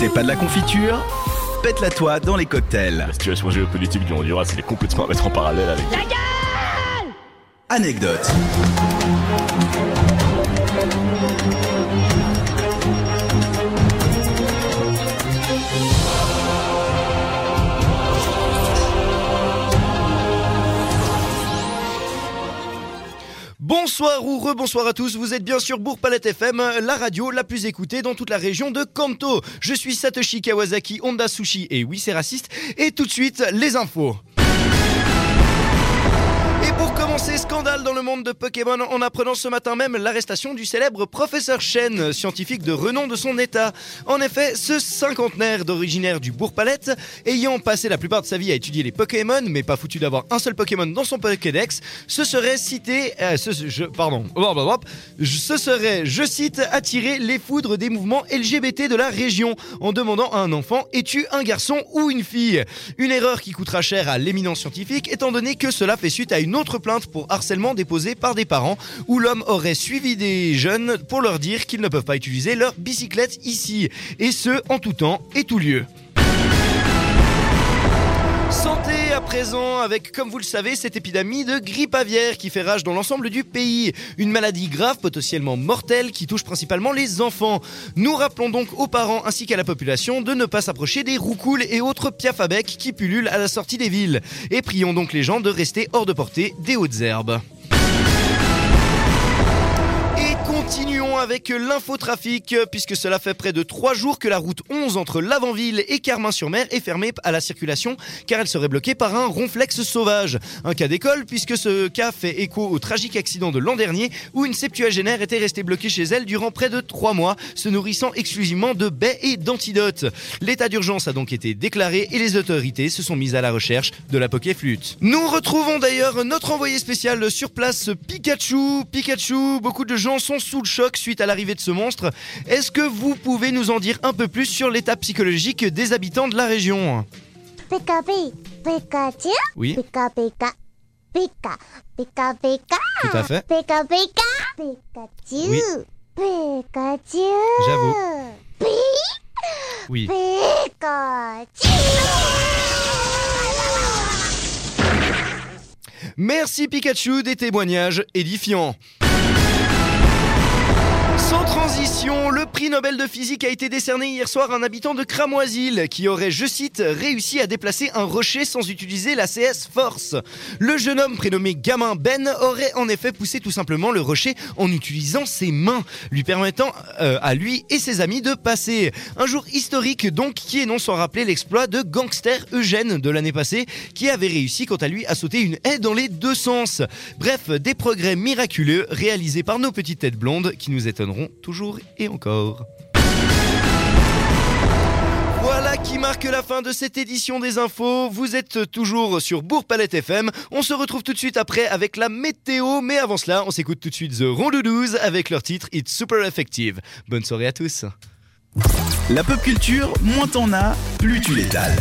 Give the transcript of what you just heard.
C'est pas de la confiture Pète-la toi dans les cocktails. La situation géopolitique du Honduras, elle est complètement à mettre en parallèle avec... La gueule Anecdote. Bonsoir ou rebonsoir à tous, vous êtes bien sûr Bourg-Palette FM, la radio la plus écoutée dans toute la région de Kanto. Je suis Satoshi Kawasaki, Honda Sushi et oui c'est raciste. Et tout de suite, les infos. Commencer, scandale dans le monde de Pokémon en apprenant ce matin même l'arrestation du célèbre professeur Shen, scientifique de renom de son état. En effet, ce cinquantenaire d'originaire du Bourg-Palette, ayant passé la plupart de sa vie à étudier les Pokémon, mais pas foutu d'avoir un seul Pokémon dans son Pokédex, se serait cité, euh, ce, je, pardon, ce serait, je cite, attirer les foudres des mouvements LGBT de la région en demandant à un enfant es-tu un garçon ou une fille? Une erreur qui coûtera cher à l'éminent scientifique, étant donné que cela fait suite à une autre plainte pour harcèlement déposée par des parents où l'homme aurait suivi des jeunes pour leur dire qu'ils ne peuvent pas utiliser leur bicyclette ici, et ce en tout temps et tout lieu. Santé présent avec, comme vous le savez, cette épidémie de grippe aviaire qui fait rage dans l'ensemble du pays. Une maladie grave, potentiellement mortelle, qui touche principalement les enfants. Nous rappelons donc aux parents ainsi qu'à la population de ne pas s'approcher des roucoules et autres piafabec qui pullulent à la sortie des villes. Et prions donc les gens de rester hors de portée des hautes herbes. Avec l'infotrafic, puisque cela fait près de 3 jours que la route 11 entre Lavanville et Carmin-sur-Mer est fermée à la circulation car elle serait bloquée par un ronflex sauvage. Un cas d'école, puisque ce cas fait écho au tragique accident de l'an dernier où une septuagénaire était restée bloquée chez elle durant près de 3 mois, se nourrissant exclusivement de baies et d'antidotes. L'état d'urgence a donc été déclaré et les autorités se sont mises à la recherche de la Pokéflute. Nous retrouvons d'ailleurs notre envoyé spécial sur place, Pikachu. Pikachu, beaucoup de gens sont sous le choc suite à l'arrivée de ce monstre. Est-ce que vous pouvez nous en dire un peu plus sur l'état psychologique des habitants de la région Pika Pikachu Oui, Pika Pika Pika Pika Pika tout à fait. Pika Pika Pikachu Oui. Pikachu J'avoue. Oui. Pikachu Merci Pikachu des témoignages édifiants. Sans transition, le prix Nobel de physique a été décerné hier soir à un habitant de Cramoisil qui aurait, je cite, réussi à déplacer un rocher sans utiliser la CS Force. Le jeune homme prénommé Gamin Ben aurait en effet poussé tout simplement le rocher en utilisant ses mains, lui permettant euh, à lui et ses amis de passer. Un jour historique donc qui est non sans rappeler l'exploit de gangster Eugène de l'année passée qui avait réussi quant à lui à sauter une haie dans les deux sens. Bref, des progrès miraculeux réalisés par nos petites têtes blondes qui nous étonneront toujours et encore. Voilà qui marque la fin de cette édition des infos. Vous êtes toujours sur Bourg-Palette FM. On se retrouve tout de suite après avec la météo. Mais avant cela, on s'écoute tout de suite The Rondoudous avec leur titre It's Super Effective. Bonne soirée à tous. La pop culture, moins t'en as, plus tu l'étales.